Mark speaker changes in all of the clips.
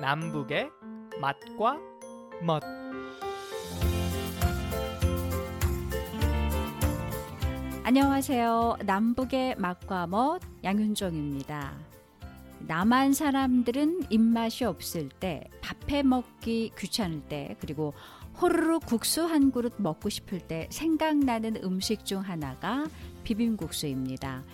Speaker 1: 남북의 맛과 멋
Speaker 2: 안녕하세요. 남북의 맛과 멋 양윤정입니다. 남한 사람들은 입맛이 없을 때, 밥해 먹기 귀찮을 때, 그리고 호로로 국수 한 그릇 먹고 싶을 때 생각나는 음식 중 하나가 비빔국수입니다.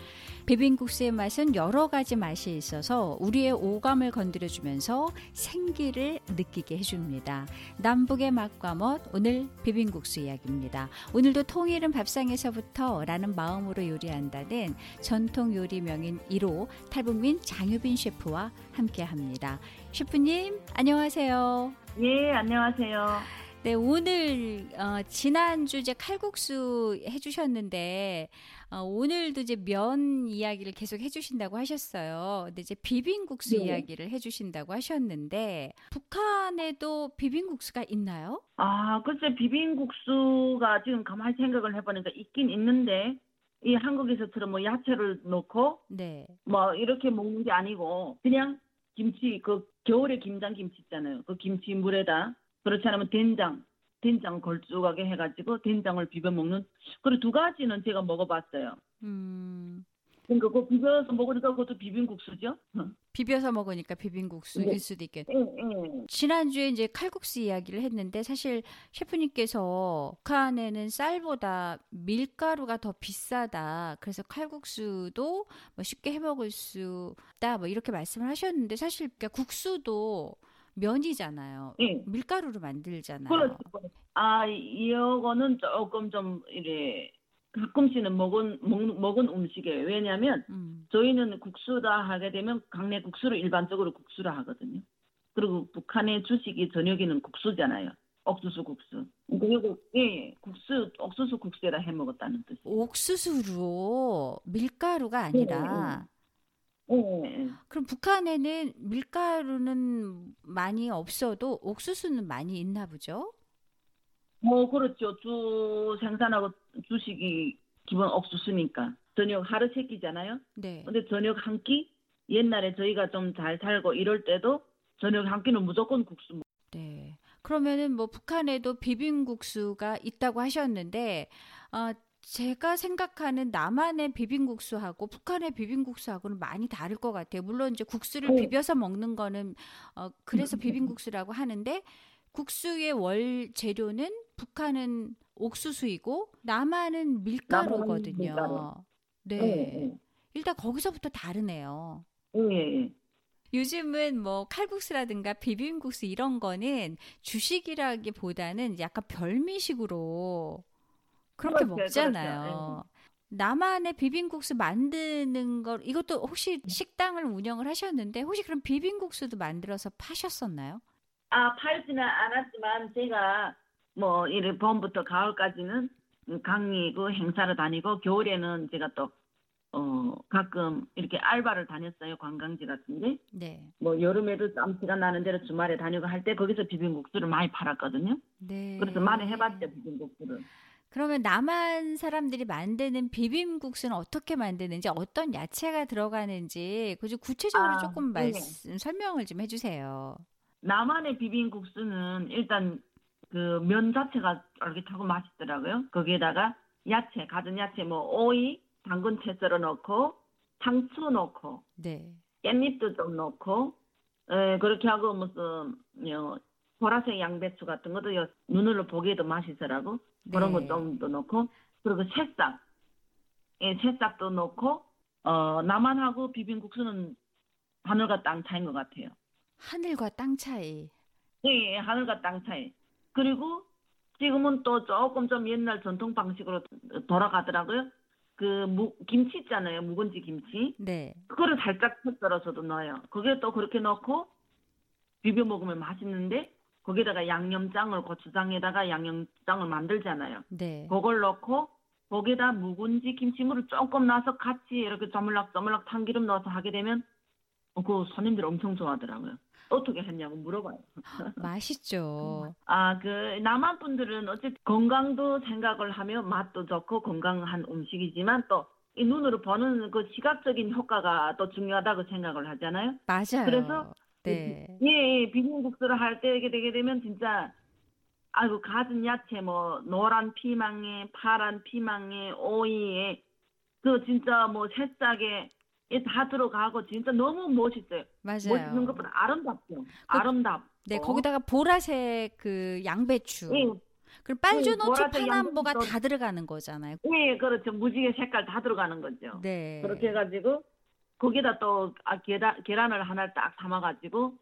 Speaker 2: 비빔국수의 맛은 여러 가지 맛이 있어서 우리의 오감을 건드려주면서 생기를 느끼게 해줍니다. 남북의 맛과 멋 오늘 비빔국수 이야기입니다. 오늘도 통일은 밥상에서부터 라는 마음으로 요리한다는 전통 요리 명인 1호 탈북민 장유빈 셰프와 함께합니다. 셰프님 안녕하세요.
Speaker 3: 예, 안녕하세요.
Speaker 2: 네, 오늘 어, 지난주 이제 칼국수 해주셨는데 어, 오늘도 이제 면 이야기를 계속 해주신다고 하셨어요. 근데 이제 비빔국수
Speaker 3: 네.
Speaker 2: 이야기를 해주신다고 하셨는데 북한에도 비빔국수가 있나요?
Speaker 3: 아, 글쎄 비빔국수가 지금 가만히 생각을 해보니까 있긴 있는데 이 한국에서처럼 뭐 야채를 넣고
Speaker 2: 네,
Speaker 3: 뭐 이렇게 먹는 게 아니고 그냥 김치 그 겨울에 김장 김치 있잖아요. 그 김치 물에다 그렇지 않으면 된장 된장 걸쭉하게 해가지고 된장을 비벼 먹는 그리고 두 가지는 제가 먹어봤어요.
Speaker 2: 음,
Speaker 3: 그러니까 그 비벼서 먹으니까 그것도 비빔국수죠.
Speaker 2: 비벼서 먹으니까 비빔국수일
Speaker 3: 네.
Speaker 2: 수도 있겠.
Speaker 3: 예, 예.
Speaker 2: 지난주에 이제 칼국수 이야기를 했는데 사실 셰프님께서 북한에는 쌀보다 밀가루가 더 비싸다. 그래서 칼국수도 뭐 쉽게 해 먹을 수 있다. 뭐 이렇게 말씀을 하셨는데 사실 그러니까 국수도 면이잖아요.
Speaker 3: 예.
Speaker 2: 밀가루로 만들잖아요.
Speaker 3: 그렇죠. 아, 이거는 조금 좀 이래 가끔씩은 먹은 먹, 먹은 음식이에요. 왜냐하면
Speaker 2: 음.
Speaker 3: 저희는 국수다 하게 되면 강내 국수를 일반적으로 국수라 하거든요. 그리고 북한의 주식이 저녁에는 국수잖아요. 옥수수 국수. 그리고 예, 국수 옥수수 국수에다 해 먹었다는 뜻이에요.
Speaker 2: 옥수수로 밀가루가 아니라
Speaker 3: 예, 예.
Speaker 2: 그럼 북한에는 밀가루는 많이 없어도 옥수수는 많이 있나 보죠?
Speaker 3: 뭐 그렇죠. 주 생산하고 주식이 기본 옥수수니까 저녁 하루 세 끼잖아요.
Speaker 2: 네.
Speaker 3: 근데 저녁 한 끼? 옛날에 저희가 좀 잘 살고 이럴 때도 저녁 한 끼는 무조건 국수 먹-
Speaker 2: 네. 그러면은 뭐 북한에도 비빔국수가 있다고 하셨는데, 어, 제가 생각하는 남한의 비빔국수하고 북한의 비빔국수하고는 많이 다를 것 같아요. 물론 이제 국수를
Speaker 3: 네.
Speaker 2: 비벼서 먹는 거는, 어, 그래서 비빔국수라고 하는데, 국수의 월 재료는 북한은 옥수수이고, 남한은 밀가루거든요.
Speaker 3: 밀가루.
Speaker 2: 네.
Speaker 3: 예,
Speaker 2: 일단 거기서부터 다르네요.
Speaker 3: 예.
Speaker 2: 요즘은 뭐 칼국수라든가 비빔국수 이런 거는 주식이라기보다는 약간 별미식으로 그렇게
Speaker 3: 그렇죠,
Speaker 2: 먹잖아요.
Speaker 3: 그렇죠.
Speaker 2: 남한의 비빔국수 만드는 걸 이것도 혹시 식당을 운영을 하셨는데 혹시 그럼 비빔국수도 만들어서 파셨었나요?
Speaker 3: 아, 팔지는 않았지만 제가 뭐 이래 봄부터 가을까지는 강의 그 행사를 다니고 겨울에는 제가 또 어, 가끔 이렇게 알바를 다녔어요. 관광지 같은데.
Speaker 2: 네.
Speaker 3: 뭐 여름에도 땀시간 나는 데로 주말에 다니고 할 때 거기서 비빔국수를 많이 팔았거든요.
Speaker 2: 네.
Speaker 3: 그래서 많이 해봤죠, 비빔국수를.
Speaker 2: 그러면 남한 사람들이 만드는 비빔국수는 어떻게 만드는지 어떤 야채가 들어가는지 그 구체적으로
Speaker 3: 아,
Speaker 2: 조금
Speaker 3: 네.
Speaker 2: 말씀 설명을 좀 해주세요.
Speaker 3: 남한의 비빔국수는 일단 그 면 자체가 쫄깃하고 맛있더라고요. 거기에다가 야채, 가진 야채, 뭐 오이, 당근 채 썰어 넣고 상추 넣고
Speaker 2: 네.
Speaker 3: 깻잎도 좀 넣고 에, 그렇게 하고 무슨 요 보라색 양배추 같은 것도 요 눈으로 보기에도 맛있더라고 그런
Speaker 2: 네.
Speaker 3: 거좀더 넣고 그리고 새싹 예, 새싹도 넣고 어 남한하고 비빔국수는 하늘과 땅 차이인 것 같아요.
Speaker 2: 하늘과 땅 차이.
Speaker 3: 예, 예, 하늘과 땅 차이. 그리고 지금은 또 조금 좀 옛날 전통 방식으로 돌아가더라고요. 그 무, 김치 있잖아요. 묵은지 김치.
Speaker 2: 네.
Speaker 3: 그거를 살짝 펴 썰어서도 넣어요. 그게 또 그렇게 넣고 비벼 먹으면 맛있는데 거기다가 양념장을 고추장에다가 양념장을 만들잖아요.
Speaker 2: 네.
Speaker 3: 그걸 넣고 거기다 묵은지 김치물을 조금 넣어서 같이 이렇게 조물락조물락 참기름 넣어서 하게 되면 어, 그 손님들 엄청 좋아하더라고요. 어떻게 했냐고 물어봐요.
Speaker 2: 맛있죠.
Speaker 3: 아, 그 남한 분들은 어쨌든 건강도 생각을 하며 맛도 좋고 건강한 음식이지만 또 이 눈으로 보는 그 시각적인 효과가 또 중요하다고 생각을 하잖아요.
Speaker 2: 맞아요.
Speaker 3: 그래서
Speaker 2: 네.
Speaker 3: 예, 예, 비빔국수를 할 때 이렇게 되게 되면 진짜 아이고 가진 야채 뭐 노란 피망에 파란 피망에 오이에 그 진짜 뭐 새싹에 예, 다 들어가고 진짜 너무 멋있어요. 멋있는
Speaker 2: 맞아요.
Speaker 3: 것보다 아름답죠. 아름답.
Speaker 2: 네, 거기다가 보라색 그 양배추.
Speaker 3: 예,
Speaker 2: 그리고 빨주노초
Speaker 3: 보라색
Speaker 2: 파남보가 다 들어가는 거잖아요.
Speaker 3: 예, 그렇죠. 무지개 색깔 다 들어가는 거죠.
Speaker 2: 네.
Speaker 3: 그렇게 해가지고 거기다 또 아, 계란, 계란을 하나 딱 담아가지고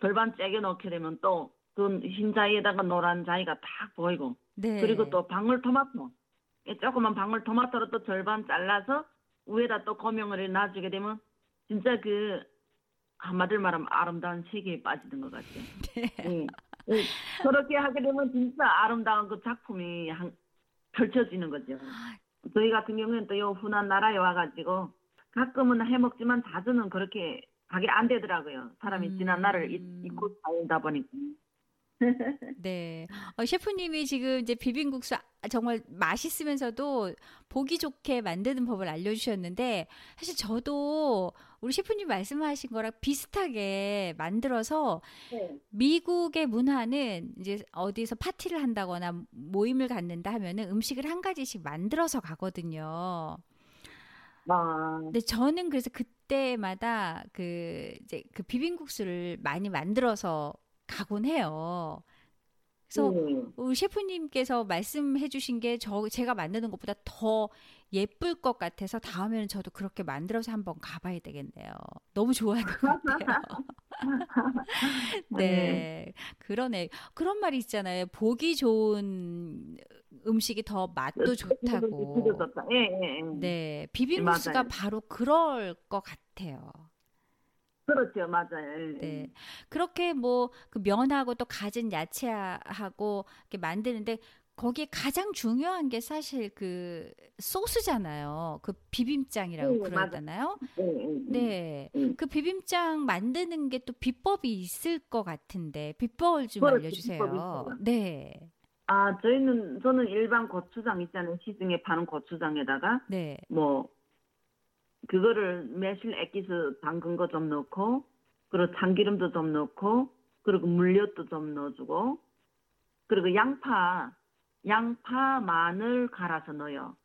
Speaker 3: 절반 째겨 넣게 되면 또 그 흰 자이에다가 노란 자이가 딱 보이고
Speaker 2: 네.
Speaker 3: 그리고 또 방울토마토 예, 조그만 방울토마토를 또 절반 잘라서 위에다 또 고명을 놔주게 되면 진짜 그 한마디로 말하면 아름다운 세계에 빠지는 것 같아요. 예. 예, 그렇게 하게 되면 진짜 아름다운 그 작품이 한, 펼쳐지는 거죠. 저희 같은 경우에는 또요 훈한 나라에 와가지고 가끔은 해먹지만 자주는 그렇게 하게 안 되더라고요. 사람이
Speaker 2: 음.
Speaker 3: 지난 날을 잊, 잊고 살다 보니까.
Speaker 2: 네. 어, 셰프님이 지금 이제 비빔국수 아- 정말 맛있으면서도 보기 좋게 만드는 법을 알려주셨는데 사실 저도 우리 셰프님 말씀하신 거랑 비슷하게 만들어서
Speaker 3: 네.
Speaker 2: 미국의 문화는 이제 어디서 파티를 한다거나 모임을 갖는다 하면은 음식을 한 가지씩 만들어서 가거든요.
Speaker 3: 아,
Speaker 2: 근데 저는 그래서 그때마다 그 이제 그 비빔국수를 많이 만들어서 가곤 해요. 그래서
Speaker 3: 네.
Speaker 2: 우리 셰프님께서 말씀해 주신 게 저 제가 만드는 것보다 더 예쁠 것 같아서 다음에는 저도 그렇게 만들어서 한번 가봐야 되겠네요. 너무 좋아할 것 같아요. 네, 그러네. 그런 말이 있잖아요. 보기 좋은 음식이 더 맛도 좋다고.
Speaker 3: 좋다. 예, 예, 예.
Speaker 2: 네, 비빔국수가
Speaker 3: 맞아요.
Speaker 2: 바로 그럴 것 같아요.
Speaker 3: 그렇죠, 맞아요. 예.
Speaker 2: 네. 그렇게 뭐 그 면하고 또 갖은 야채하고 이렇게 만드는데 거기에 가장 중요한 게 사실 그 소스잖아요. 그 비빔장이라고
Speaker 3: 네.
Speaker 2: 그러잖아요.
Speaker 3: 예, 예, 예.
Speaker 2: 네.
Speaker 3: 음.
Speaker 2: 그 비빔장 만드는 게 또 비법이 있을 것 같은데 비법을 좀
Speaker 3: 그렇죠,
Speaker 2: 알려주세요. 네.
Speaker 3: 아, 저희는 저는 일반 고추장 있잖아요. 시중에 파는 고추장에다가
Speaker 2: 네.
Speaker 3: 뭐 그거를 매실 액기스 담근 거 좀 넣고 그리고 참기름도 좀 넣고 그리고 물엿도 좀 넣어주고 그리고 양파 양파 마늘 갈아서 넣어요.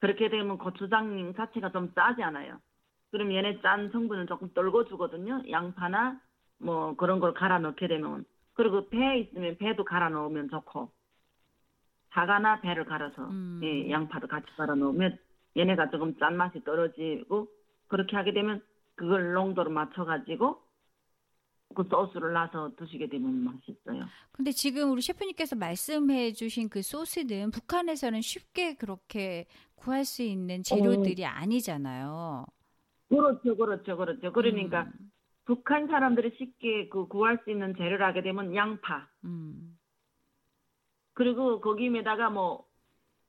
Speaker 3: 그렇게 되면 고추장 자체가 좀 짜지 않아요. 그럼 얘네 짠 성분을 조금 떨궈 주거든요. 양파나 뭐 그런 걸 갈아 넣게 되면 그리고 배 있으면 배도 갈아 넣으면 좋고 사과나 배를 갈아서
Speaker 2: 음.
Speaker 3: 예, 양파도 같이 갈아 넣으면 얘네가 조금 짠맛이 떨어지고 그렇게 하게 되면 그걸 농도를 맞춰가지고 그 소스를 놔서 드시게 되면 맛있어요.
Speaker 2: 근데 지금 우리 셰프님께서 말씀해 주신 그 소스는 북한에서는 쉽게 그렇게 구할 수 있는 재료들이 아니잖아요.
Speaker 3: 그렇죠, 그렇죠, 그렇죠. 그러니까
Speaker 2: 음,
Speaker 3: 북한 사람들이 쉽게 그 구할 수 있는 재료를 하게 되면 양파
Speaker 2: 음.
Speaker 3: 그리고 거기에다가 뭐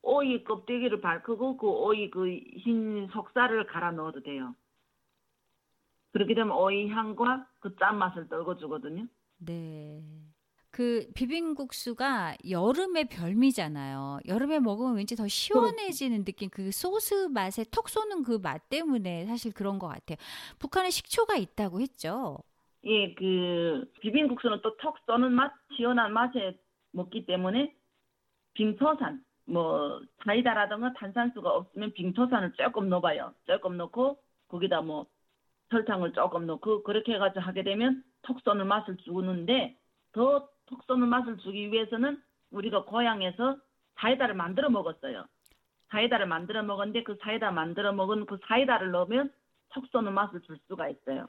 Speaker 3: 오이 껍데기를 밝히고 그 오이 그 흰 속살을 갈아 넣어도 돼요. 그렇게 되면 오이 향과 그 짠맛을 떨궈주거든요.
Speaker 2: 네. 그 비빔국수가 여름의 별미잖아요. 여름에 먹으면 왠지 더 시원해지는 느낌, 그 소스 맛에 톡 쏘는 그 맛 때문에 사실 그런 것 같아요. 북한에 식초가 있다고 했죠.
Speaker 3: 예, 그 비빔국수는 또 턱 쏘는 맛, 시원한 맛에 먹기 때문에 빙토산, 뭐 사이다라든가 탄산수가 없으면 빙토산을 조금 넣어봐요. 조금 넣고 거기다 뭐 설탕을 조금 넣고 그렇게 해가지고 하게 되면 톡 쏘는 맛을 주는데 더 톡 쏘는 맛을 주기 위해서는 우리가 고향에서 사이다를 만들어 먹었어요. 사이다를 만들어 먹었는데 그 사이다 만들어 먹은 그 사이다를 넣으면 톡 쏘는 맛을 줄 수가 있어요.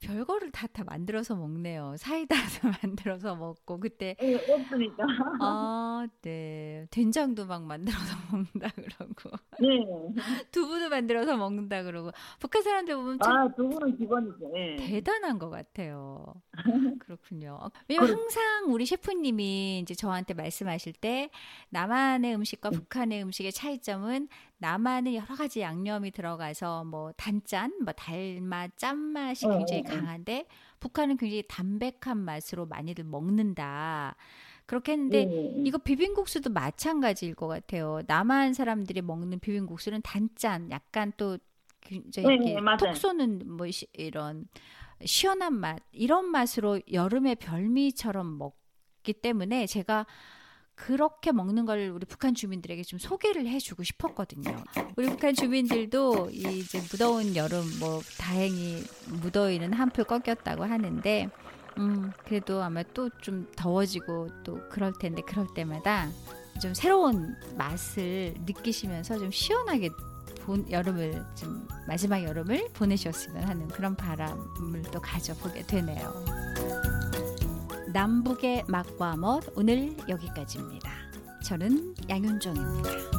Speaker 2: 별거를 다 다 만들어서 먹네요. 사이다도 만들어서 먹고 그때
Speaker 3: 예, 없으니까.
Speaker 2: 아, 네. 된장도 막 만들어서 먹는다 그러고
Speaker 3: 네.
Speaker 2: 두부도 만들어서 먹는다 그러고 북한 사람들 보면 참
Speaker 3: 아, 두 분은 기본이죠. 예.
Speaker 2: 대단한 것 같아요. 그렇군요. 왜냐면 항상 우리 셰프님이 이제 저한테 말씀하실 때 남한의 음식과 북한의 음식의 차이점은 남한은 여러 가지 양념이 들어가서 뭐 단짠, 뭐 달맛, 짠맛이
Speaker 3: 어,
Speaker 2: 굉장히
Speaker 3: 어, 어.
Speaker 2: 강한데 북한은 굉장히 담백한 맛으로 많이들 먹는다. 그렇게 했는데
Speaker 3: 예, 예.
Speaker 2: 이거 비빔국수도 마찬가지일 것 같아요. 남한 사람들이 먹는 비빔국수는 단짠, 약간 또 굉장히
Speaker 3: 네, 네.
Speaker 2: 톡 쏘는 뭐 시- 이런 시원한 맛 이런 맛으로 여름의 별미처럼 먹기 때문에 제가 그렇게 먹는 걸 우리 북한 주민들에게 좀 소개를 해주고 싶었거든요. 우리 북한 주민들도 이 이제 무더운 여름 뭐 다행히 무더위는 한풀 꺾였다고 하는데 음 그래도 아마 또 좀 더워지고 또 그럴 텐데 그럴 때마다 좀 새로운 맛을 느끼시면서 좀 시원하게 본 여름을 좀 마지막 여름을 보내셨으면 하는 그런 바람을 또 가져보게 되네요. 남북의 맛과 멋 오늘 여기까지입니다. 저는 양윤정입니다.